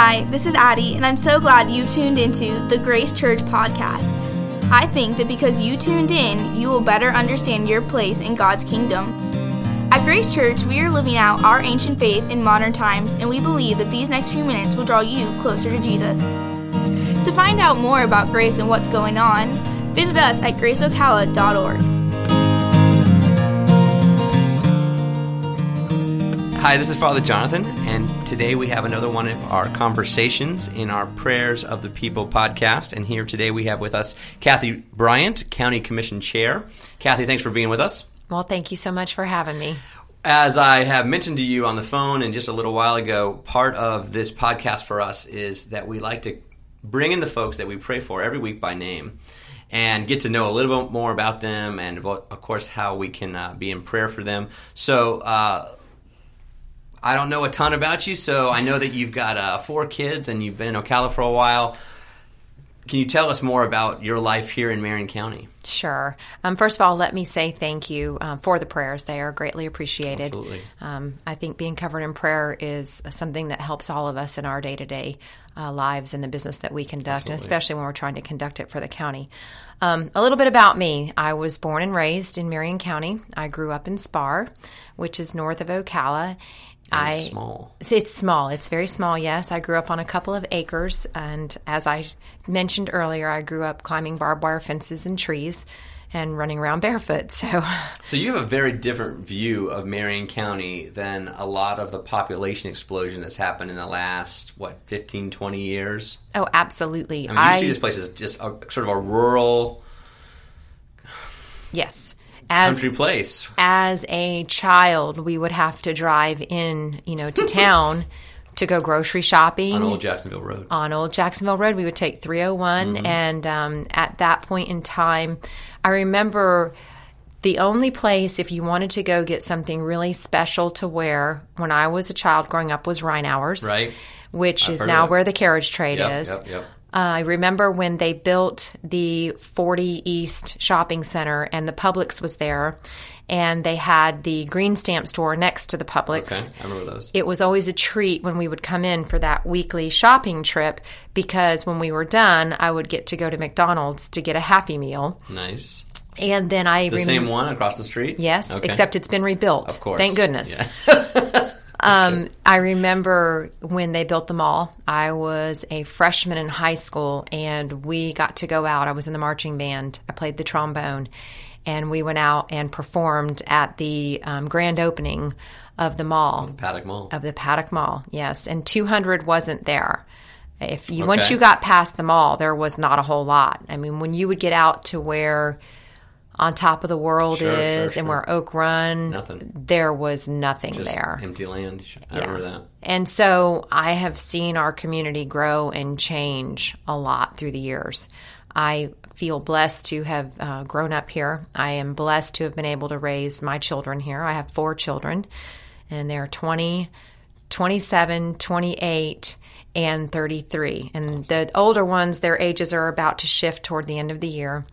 Hi, this is Addie, and I'm so glad you tuned into the Grace Church podcast. I think that because you tuned in, you will better understand your place in God's kingdom. At Grace Church, we are living out our ancient faith in modern times, and we believe that these next few minutes will draw you closer to Jesus. To find out more about Grace and what's going on, visit us at graceocala.org. Hi, this is Father Jonathan, and today we have another one of our conversations in our Prayers of the People podcast. And here today we have with us Kathy Bryant, County Commission Chair. Kathy, thanks for being with us. Well, thank you so much for having me. As I have mentioned to you on the phone and just a little while ago, part of this podcast for us is that we like to bring in the folks that we pray for every week by name and get to know a little bit more about them and, of course, how we can uh, be in prayer for them. So, uh, I don't know a ton about you, so I know that you've got uh, four kids and you've been in Ocala for a while. Can you tell us more about your life here in Marion County? Sure. Um, first of all, let me say thank you uh, for the prayers. They are greatly appreciated. Absolutely. Um, I think being covered in prayer is something that helps all of us in our day to day lives and the business that we conduct, Absolutely. and especially when we're trying to conduct it for the county. Um, a little bit about me. I was born and raised in Marion County. I grew up in Sparr, which is north of Ocala. I, small. It's small. It's very small, yes. I grew up on a couple of acres, and as I mentioned earlier, I grew up climbing barbed wire fences and trees and running around barefoot. So, So you have a very different view of Marion County than a lot of the population explosion that's happened in the last, what, 15, 20 years? oh, absolutely. I mean, you see this place as just a, sort of a rural yes. As country place. as a child, we would have to drive in, you know, to town to go grocery shopping On Old Jacksonville Road. on Old Jacksonville Road. We would take 301, and um, at that point in time, I remember the only place if you wanted to go get something really special to wear when I was a child growing up was Rheinauer's, Right. Which is now where the carriage trade Yep, is. yep, yep. Uh, I remember when they built the 40 East Shopping Center and the Publix was there, and they had the Green Stamp store next to the Publix Okay, I remember those. it was always a treat when we would come in for that weekly shopping trip because when we were done, I would get to go to McDonald's to get a Happy Meal. Nice. And then I The remem- same one across the street? Yes, Okay. except it's been rebuilt. Of course. Thank goodness. Yeah. I remember when they built the mall. I was a freshman in high school and we got to go out. I was in the marching band. I played the trombone and we went out and performed at the um, grand opening of the mall. The Paddock Mall. of the Paddock Mall. Yes, and 200 wasn't there. If you once you got past the mall, there was not a whole lot. I mean, when you would get out to where on top of the world Sure, sure, is and sure. where Oak Run, Nothing. there was nothing Just there. empty land. I remember that. And so I have seen our community grow and change a lot through the years. I feel blessed to have uh, grown up here. I am blessed to have been able to raise my children here. I have four children, and they're 20, 27, 28, and 33. And the older ones, their ages are about to shift toward the end of the year.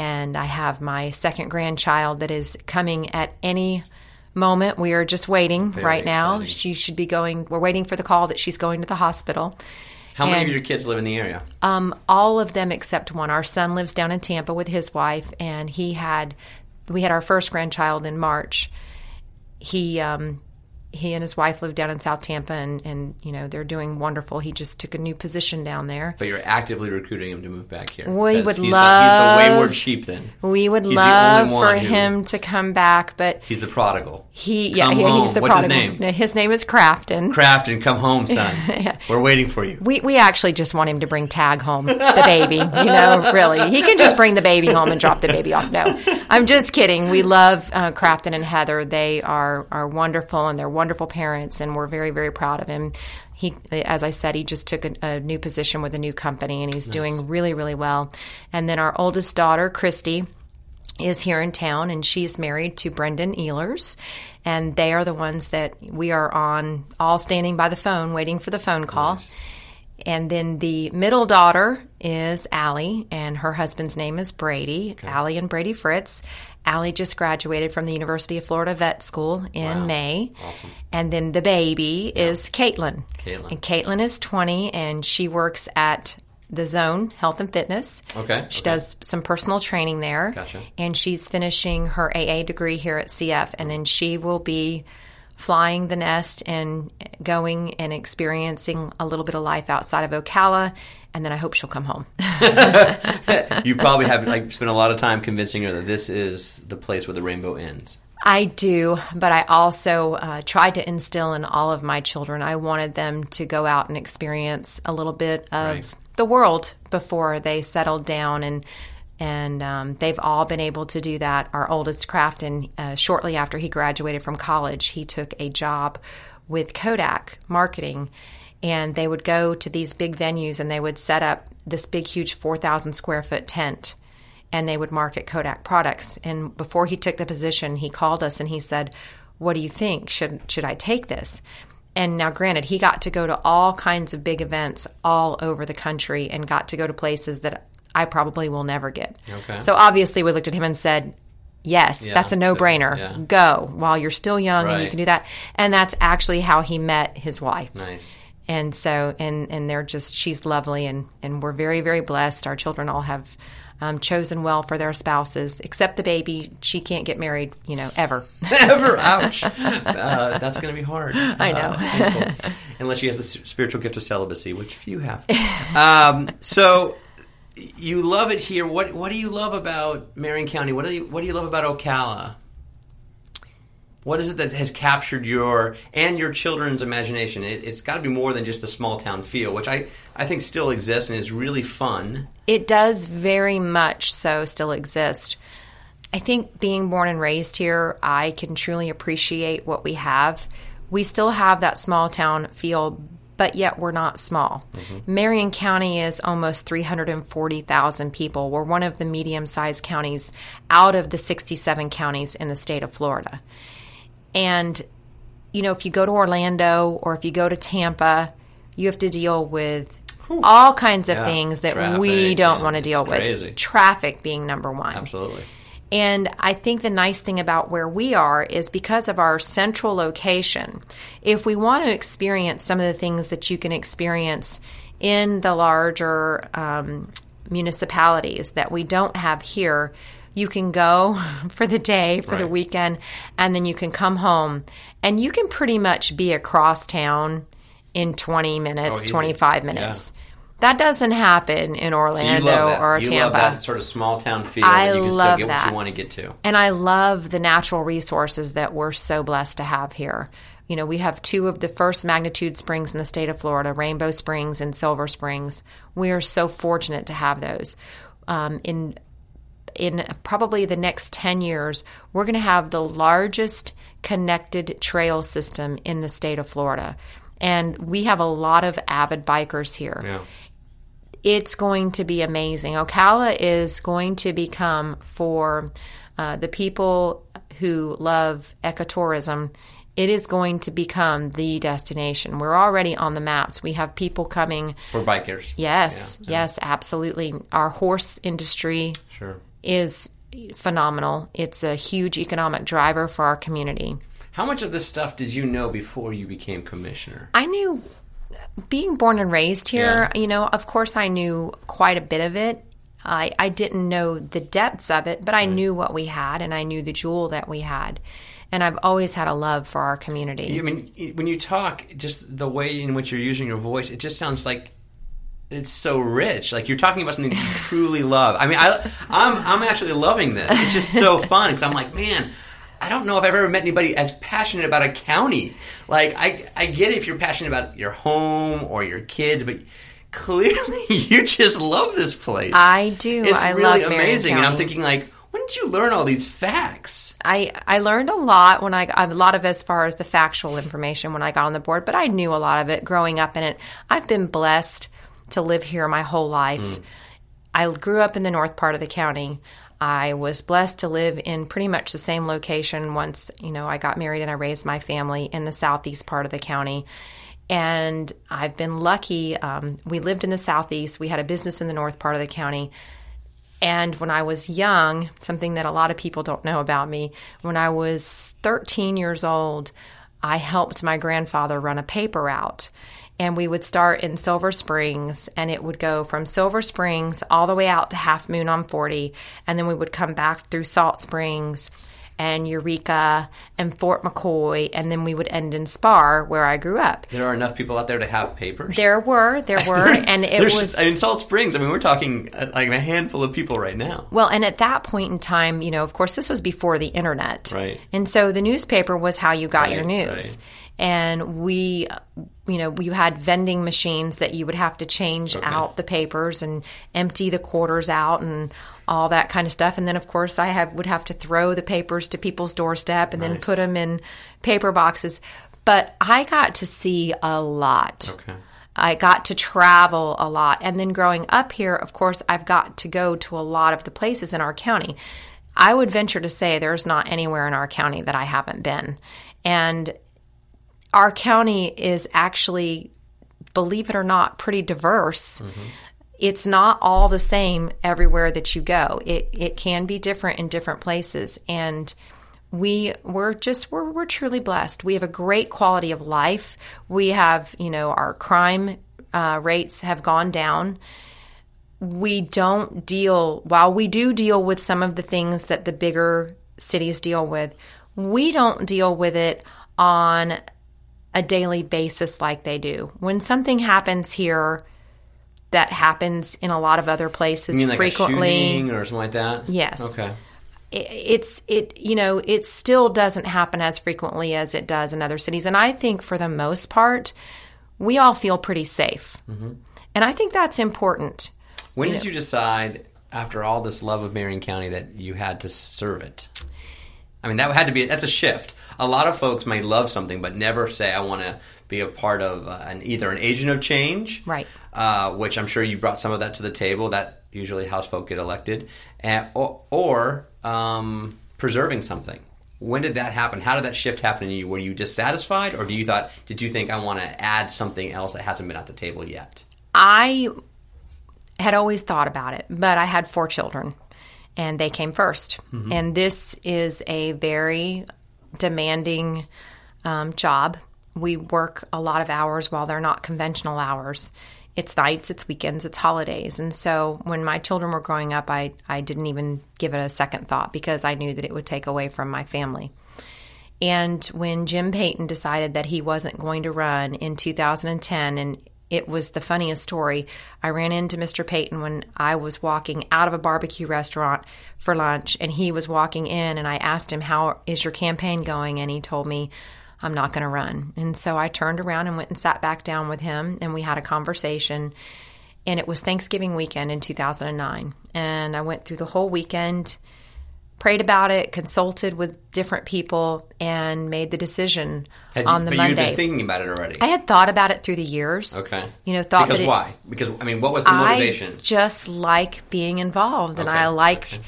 And I have my second grandchild that is coming at any moment. We are just waiting right now. She should be going, we're waiting for the call that she's going to the hospital. How many of your kids live in the area? Um, all of them except one. Our son lives down in Tampa with his wife, and he had, we had our first grandchild in March. He, um, he and his wife live down in South Tampa, and, and you know they're doing wonderful. He just took a new position down there. But you're actively recruiting him to move back here. We would he's love- The, he's the wayward sheep. Then We would He's love for who- him to come back, but he's the prodigal. he, yeah, he- he's the What's his name? His name is Crafton. Crafton, come home, son. We're waiting for you. We, we actually just want him to bring Tag home, the baby. You know, really. He can just bring the baby home and drop the baby off. No, I'm just kidding. We love uh, Crafton and Heather. They are, are wonderful and they're wonderful parents, and we're very, very proud of him. He, as I said, he just took a, a new position with a new company and he's doing really, really well. And then our oldest daughter, Christy, is here in town and she's married to Brendan Ehlers. And they are the ones that we are on, all standing by the phone, waiting for the phone call. And then the middle daughter is Allie, and her husband's name is Brady, Allie and Brady Fritz. Allie just graduated from the University of Florida Vet School in Wow. May. Awesome. And then the baby is Caitlin. Caitlin. And Caitlin is 20 and she works at the Zone Health and Fitness. Okay, She okay. does some personal training there. Gotcha. And she's finishing her AA degree here at CF. And then she will be flying the nest and going and experiencing a little bit of life outside of Ocala. And then I hope she'll come home. You probably have like spent a lot of time convincing her that this is the place where the rainbow ends. I do, but I also uh, tried to instill in all of my children. I wanted them to go out and experience a little bit of Right. the world before they settled down, and and um, they've all been able to do that. Our oldest, Crafton, uh, shortly after he graduated from college, he took a job with Kodak marketing. And they would go to these big venues and they would set up this big, huge 4,000 square foot tent and they would market Kodak products. And before he took the position, he called us and he said, "What do you think? Should should I take this?" And now, granted, he got to go to all kinds of big events all over the country and got to go to places that I probably will never get. Okay. So obviously, we looked at him and said. Yes, Yeah, that's a no-brainer. yeah. Go while you're still young and you can do that. And that's actually how he met his wife Nice. And so and and they're just she's lovely and and we're very very blessed our children all have um, chosen well for their spouses except the baby she can't get married you know ever Ever, ouch. Uh, that's going to be hard. I know. Unless she has the spiritual gift of celibacy, which few have. Um, so you love it here. What What do you love about Marion County? What do you What do you love about Ocala? What is it that has captured your and your children's imagination? It, it's got to be more than just the small town feel, which I, I think still exists and is really fun. it does very much so still exist. I think being born and raised here i can truly appreciate what we have. We still have that small town feel but yet we're not small. Mm-hmm. Marion county is almost 340000 people. We're one of the medium-sized counties out of the 67 counties in the state of florida and you know, if you go to Orlando or if you go to Tampa, you have to deal with all kinds of Yeah. things that Traffic, we don't want to deal crazy. with. Traffic being number one. Absolutely. And I think the nice thing about where we are is because of our central location, if we want to experience some of the things that you can experience in the larger um, municipalities that we don't have here, you can go for the day, for the weekend, and then you can come home and you can pretty much be across town in 20 minutes, Oh, 25 minutes. That doesn't happen in So Orlando that. or you Tampa. love that sort of small town feel I that you can love still get that. what you want to get to. And I love the natural resources that we're so blessed to have here. You know, we have two of the first magnitude springs in the state of Florida, Rainbow Springs and Silver Springs. We are so fortunate to have those. Um, in in probably the next 10 years, we're going to have the largest connected trail system in the state of Florida. And we have a lot of avid bikers here Yeah. it's going to be amazing. Ocala is going to become for uh, the people who love ecotourism. It is going to become the destination. We're already on the maps. We have people coming. For bikers. Yes, yes, absolutely. Our horse industry Sure. Is phenomenal. It's a huge economic driver for our community. How much of this stuff did you know before you became commissioner? I knew being born and raised here, Yeah. you know, of course I knew quite a bit of it. I, I didn't know the depths of it, but I knew what we had and I knew the jewel that we had. And I've always had a love for our community. I mean, when you talk, just the way in which you're using your voice, it just sounds like it's so rich. Like you're talking about something you truly love. I mean, I, I'm I'm actually loving this. It's just so fun because I'm like, man, I don't know if I've ever met anybody as passionate about a county. Like I I get it if you're passionate about your home or your kids, but clearly you just love this place. I do. It's I really amazing, and I'm thinking like, when did you learn all these facts? I, I learned a lot when I a lot of as far as the factual information when I got on the board, but I knew a lot of it growing up in it. I've been blessed to live here my whole life. I grew up in the north part of the county. I was blessed to live in pretty much the same location once, you know, I got married and I raised my family in the southeast part of the county. And I've been lucky. Um, we lived in the southeast. We had a business in the north part of the county And when I was young, something that a lot of people don't know about me, when I was 13 years old, I helped my grandfather run a paper route. And we would start in Silver Springs, and it would go from Silver Springs all the way out to Half Moon on 40. And then we would come back through Salt Springs and Eureka and Fort McCoy, and then we would end in Sparr, where I grew up. There are enough people out there to have papers. There were, there were, and it There's- was. in Salt Springs. I mean, we're talking uh, like a handful of people right now. Well, and at that point in time, you know, of course, this was before the internet. Right. And so the newspaper was how you got your news. right. And we, you know, you had vending machines that you would have to change out the papers and empty the quarters out and all that kind of stuff. And then, of course, I have, would have to throw the papers to people's doorstep and then put them in paper boxes. But I got to see a lot. Okay. I got to travel a lot. And then growing up here, of course, I've got to go to a lot of the places in our county. I would venture to say there's not anywhere in our county that I haven't been. And our county is actually, believe it or not, pretty diverse. It's not all the same everywhere that you go. It it can be different in different places, and we we're just we're we're truly blessed. We have a great quality of life. We have you know our crime uh, rates have gone down we don't deal while we do deal with some of the things that the bigger cities deal with we don't deal with it on a daily basis like they do when something happens here that happens in a lot of other places You like frequently or something like that? Yes. Okay. it- it's it you know it still doesn't happen as frequently as it does in other cities and i think for the most part we all feel pretty safe Mm-hmm. and i think that's important When did you decide, after all this love of Marion County, that you had to serve it? I mean, that had to be that's a shift. A lot of folks may love something, but never say, "I want to be a part of uh, an either an agent of change, Right. Uh, which I'm sure you brought some of that to the table. That usually House folk get elected, and, or, or um, preserving something. When did that happen? How did that shift happen in you? Were you dissatisfied, or do you thought? Did you think I want to add something else that hasn't been at the table yet? i had always thought about it but i had four children and they came 1st and this is a very demanding um, job. We work a lot of hours while they're not conventional hours. It's nights it's weekends it's holidays. And so when my children were growing up i, I didn't even give it a second thought because i knew that it would take away from my family. And when Jim Payton decided that he wasn't going to run in 2010, and it was the funniest story, I ran into Mr. Payton when I was walking out of a barbecue restaurant for lunch, and he was walking in, and I asked him, How is your campaign going? And he told me, I'm not going to run. And so I turned around and went and sat back down with him, and we had a conversation. And it was Thanksgiving weekend in 2009. And I went through the whole weekend prayed about it, consulted with different people, and made the decision Had on you, the but Monday. you'd been thinking about it already. I had thought about it through the years. Okay. You know, thought because it, why? Because I mean, what was the motivation? I just like being involved, and Okay, I like okay.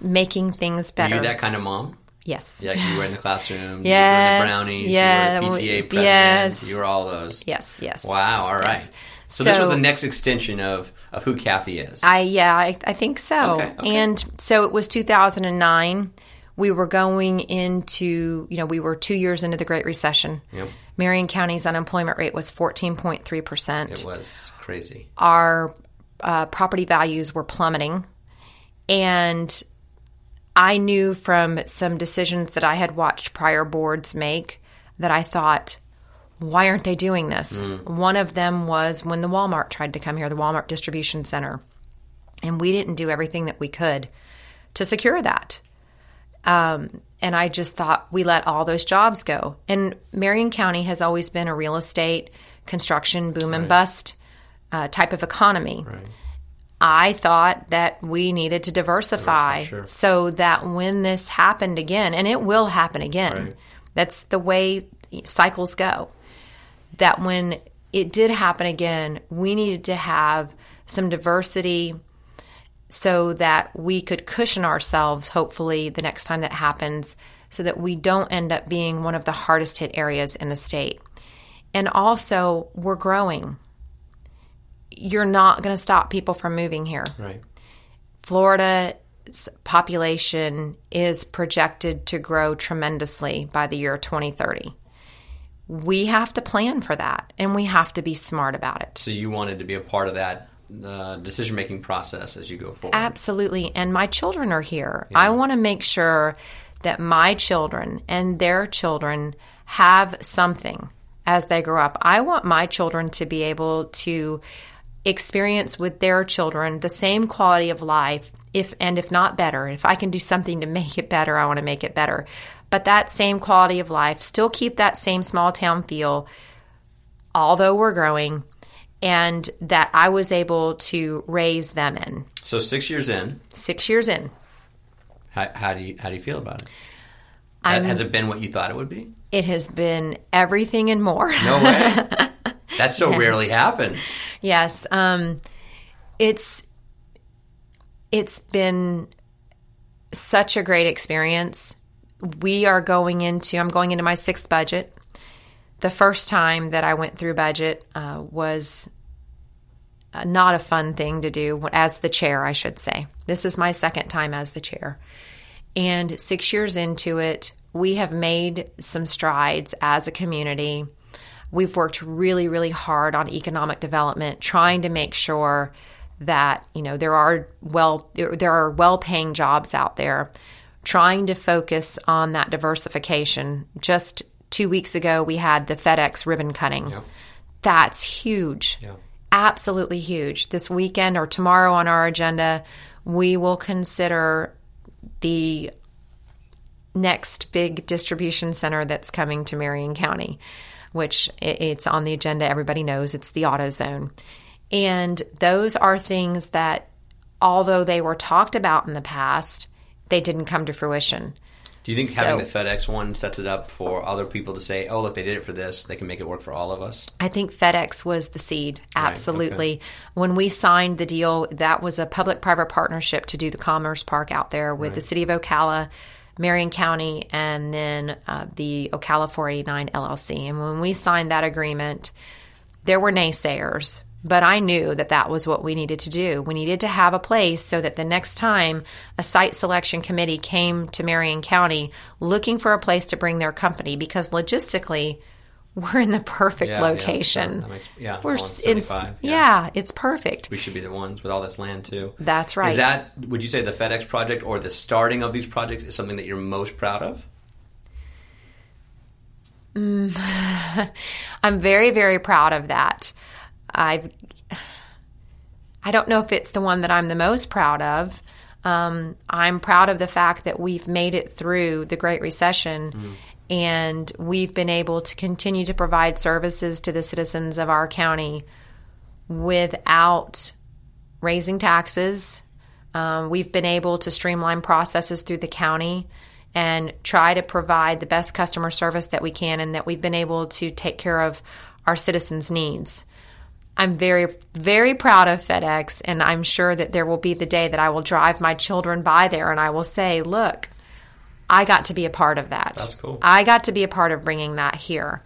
making things Were better. you that kind of mom? yes. Yeah, you were in the classroom. Yes, You were in the brownies. yeah, You were PTA president. yes. You were all those. Yes. Yes. Wow. All right. Yes. So, this was the next extension of of who Kathy is. I yeah, I, I think so. Okay, okay. And so it was 2009. We were going into, you know, we were two years into the Great Recession. Yep. Marion County's unemployment rate was 14.3 percent. it was crazy. our uh, property values were plummeting. And I knew from some decisions that I had watched prior boards make that I thought, why aren't they doing this? One of them was when the Walmart tried to come here, the Walmart Distribution Center. And we didn't do everything that we could to secure that. Um, and I just thought we let all those jobs go. And Marion County has always been a real estate, construction, boom and bust uh, type of economy. Right. I thought that we needed to diversify Diversify, sure. so that when this happened again, and it will happen again, Right. that's the way cycles go. That when it did happen again, we needed to have some diversity so that we could cushion ourselves, hopefully, the next time that happens, so that we don't end up being one of the hardest hit areas in the state. And also, we're growing. You're not going to stop people from moving here. Right. Florida's population is projected to grow tremendously by the year 2030. We have to plan for that and we have to be smart about it. So you wanted to be a part of that uh, decision making process as you go forward. Absolutely. And my children are here. I want to make sure that my children and their children have something as they grow up. I want my children to be able to experience with their children the same quality of life if and if not better if i can do something to make it better i want to make it better but that same quality of life still keep that same small town feel although we're growing and that i was able to raise them in so six years in, six years in how, how do you how do you feel about it? I'm- Has it been what you thought it would be? it has been everything and more No way. that so rarely happens. Yes, um, it's it's been such a great experience. We are going into I'm going into my sixth budget. The first time that I went through budget uh, was uh, not a fun thing to do as the chair, I should say. This is my second time as the chair. And six years into it, we have made some strides as a community. We've worked really, really hard on economic development, trying to make sure that you know there are well there are well paying jobs out there. Trying to focus on that diversification. Just two weeks ago, we had the FedEx ribbon cutting. Yeah. That's huge Yeah. absolutely huge. This weekend or tomorrow on our agenda, we will consider the next big distribution center that's coming to Marion County, which it's on the agenda. Everybody knows it's the AutoZone. And those are things that, although they were talked about in the past, they didn't come to fruition. Do you think having the FedEx one sets it up for other people to say, "Oh, look, they did it for this. They can make it work for all of us"? I think FedEx was the seed. Absolutely. When we signed the deal, that was a public private partnership to do the Commerce Park out there with the city of Ocala, Marion County, and then uh, the Ocala 489 LLC. And when we signed that agreement, there were naysayers, but I knew that that was what we needed to do. We needed to have a place so that the next time a site selection committee came to Marion County looking for a place to bring their company, because logistically, we're in the perfect Yeah, yeah, location. that makes- yeah, we're in, yeah. yeah. it's perfect. We should be the ones with all this land too. That's right. Is that would you say the FedEx project or the starting of these projects is something that you're most proud of? Mm, I'm very, very proud of that. I've, I don't know if it's the one that I'm the most proud of. Um, I'm proud of the fact that we've made it through the Great Recession and we've been able to continue to provide services to the citizens of our county without raising taxes. Um, we've been able to streamline processes through the county and try to provide the best customer service that we can, and that we've been able to take care of our citizens' needs. I'm very, very proud of FedEx, and I'm sure that there will be the day that I will drive my children by there and I will say, Look, I got to be a part of that. That's cool. I got to be a part of bringing that here.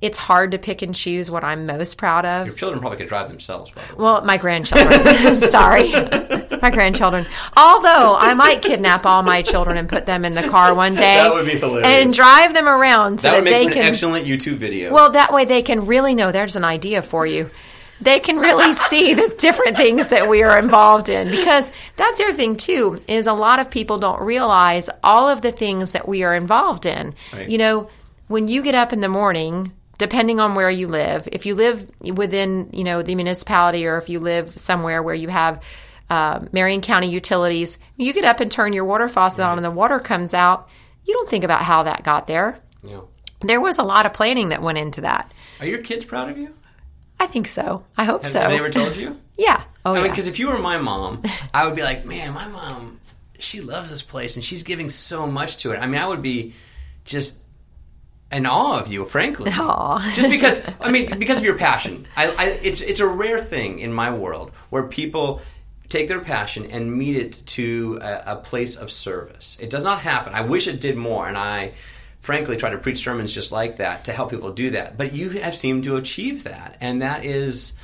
It's hard to pick and choose what I'm most proud of. Your children probably could drive themselves, by the way. Well, my grandchildren. Sorry. my grandchildren. Although I might kidnap all my children and put them in the car one day. That would be hilarious. And drive them around so that that, make they for an can. excellent YouTube video. well, that way they can really know there's an idea for you. They can really see the different things that we are involved in because that's the other thing too is a lot of people don't realize all of the things that we are involved in. Right. You know, when you get up in the morning, depending on where you live, if you live within you know the municipality or if you live somewhere where you have uh, Marion County utilities, you get up and turn your water faucet on and the water comes out. You don't think about how that got there. Yeah. There was a lot of planning that went into that. Are your kids proud of you? I think so. I hope Have, so. have they ever told you? yeah. Oh I mean, yeah. because if you were my mom, I would be like, man, my mom, she loves this place and she's giving so much to it. I mean, I would be just in awe of you, frankly. Aw. Just because, I mean, because of your passion. I, I, it's it's a rare thing in my world where people take their passion and meet it to a, a place of service. It does not happen. I wish it did more, and I. Frankly, try to preach sermons just like that to help people do that. But you have seemed to achieve that, and that is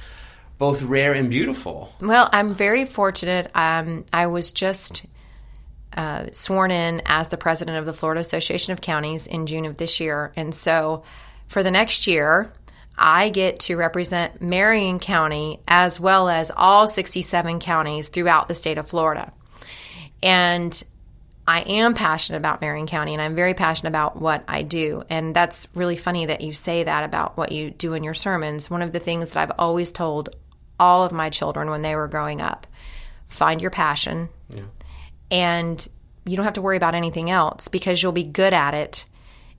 both rare and beautiful. Well, I'm very fortunate. Um, I was just uh, sworn in as the president of the Florida Association of Counties in June of this year. And so for the next year, I get to represent Marion County as well as all 67 counties throughout the state of Florida. And I am passionate about Marion County and I'm very passionate about what I do. And that's really funny that you say that about what you do in your sermons. One of the things that I've always told all of my children when they were growing up find your passion yeah. and you don't have to worry about anything else because you'll be good at it.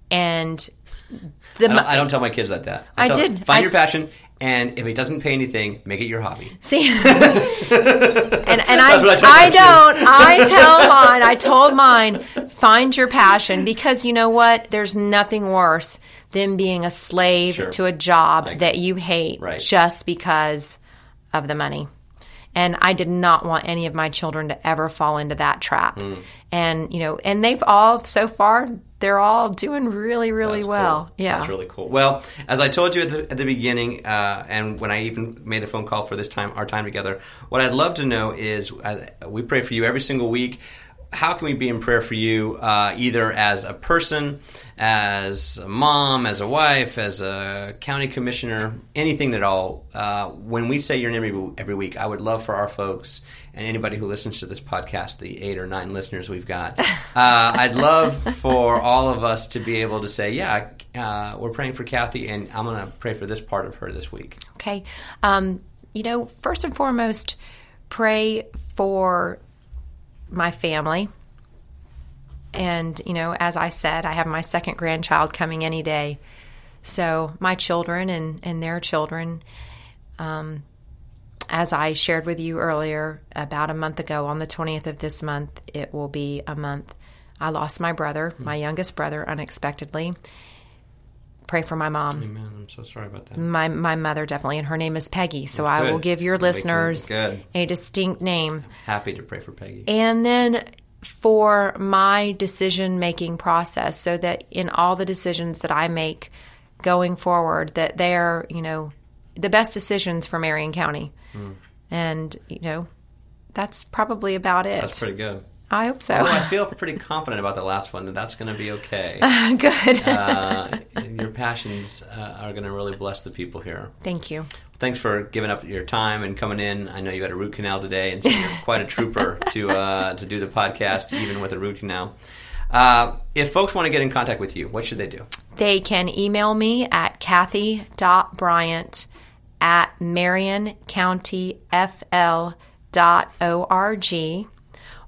And the, I, don't, I don't tell my kids that. That I, I did. Find I your passion, and if it doesn't pay anything, make it your hobby. See, and and I I, I don't. I tell mine. I told mine. Find your passion because you know what? There's nothing worse than being a slave sure. to a job that you hate right. just because of the money. And I did not want any of my children to ever fall into that trap. Mm. And, you know, and they've all, so far, they're all doing really, really That's well. Cool. Yeah. That's really cool. Well, as I told you at the, at the beginning, uh, and when I even made the phone call for this time, our time together, what I'd love to know is uh, we pray for you every single week how can we be in prayer for you, uh, either as a person, as a mom, as a wife, as a county commissioner, anything at all? Uh, when we say your name every week, I would love for our folks and anybody who listens to this podcast, the eight or nine listeners we've got, uh, I'd love for all of us to be able to say, yeah, uh, we're praying for Kathy, and I'm going to pray for this part of her this week. Okay. Um, you know, first and foremost, pray for my family. And, you know, as I said, I have my second grandchild coming any day. So my children and, and their children, um, as I shared with you earlier, about a month ago, on the 20th of this month, it will be a month. I lost my brother, my youngest brother, unexpectedly. Pray for my mom. Amen. I'm so sorry about that. My my mother definitely, and her name is Peggy. So I will give your listeners a distinct name. Happy to pray for Peggy. And then for my decision making process, so that in all the decisions that I make going forward, that they're you know the best decisions for Marion County. Mm. And you know that's probably about it. That's pretty good. I hope so. Well, I feel pretty confident about the last one that that's going to be okay. Uh, good. uh, your passions uh, are going to really bless the people here. Thank you. Thanks for giving up your time and coming in. I know you had a root canal today, and so you're quite a trooper to uh, to do the podcast, even with a root canal. Uh, if folks want to get in contact with you, what should they do? They can email me at kathy.bryant at marioncountyfl.org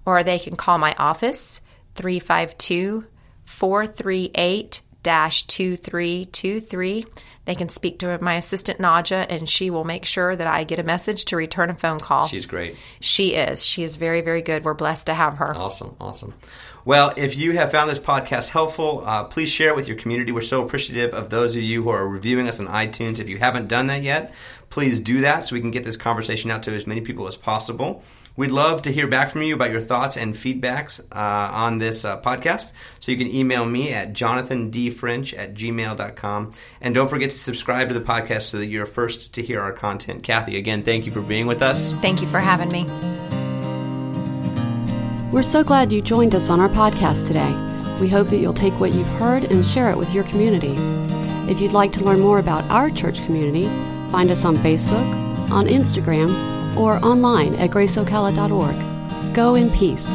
or they can call my office 352 438 2323. They can speak to my assistant Naja, and she will make sure that I get a message to return a phone call. She's great. She is. She is very, very good. We're blessed to have her. Awesome. Awesome. Well, if you have found this podcast helpful, uh, please share it with your community. We're so appreciative of those of you who are reviewing us on iTunes. If you haven't done that yet, please do that so we can get this conversation out to as many people as possible. We'd love to hear back from you about your thoughts and feedbacks uh, on this uh, podcast. So you can email me at jonathandfrench at gmail.com. And don't forget to subscribe to the podcast so that you're first to hear our content. Kathy, again, thank you for being with us. Thank you for having me. We're so glad you joined us on our podcast today. We hope that you'll take what you've heard and share it with your community. If you'd like to learn more about our church community, find us on Facebook, on Instagram, or online at graceocala.org. Go in peace.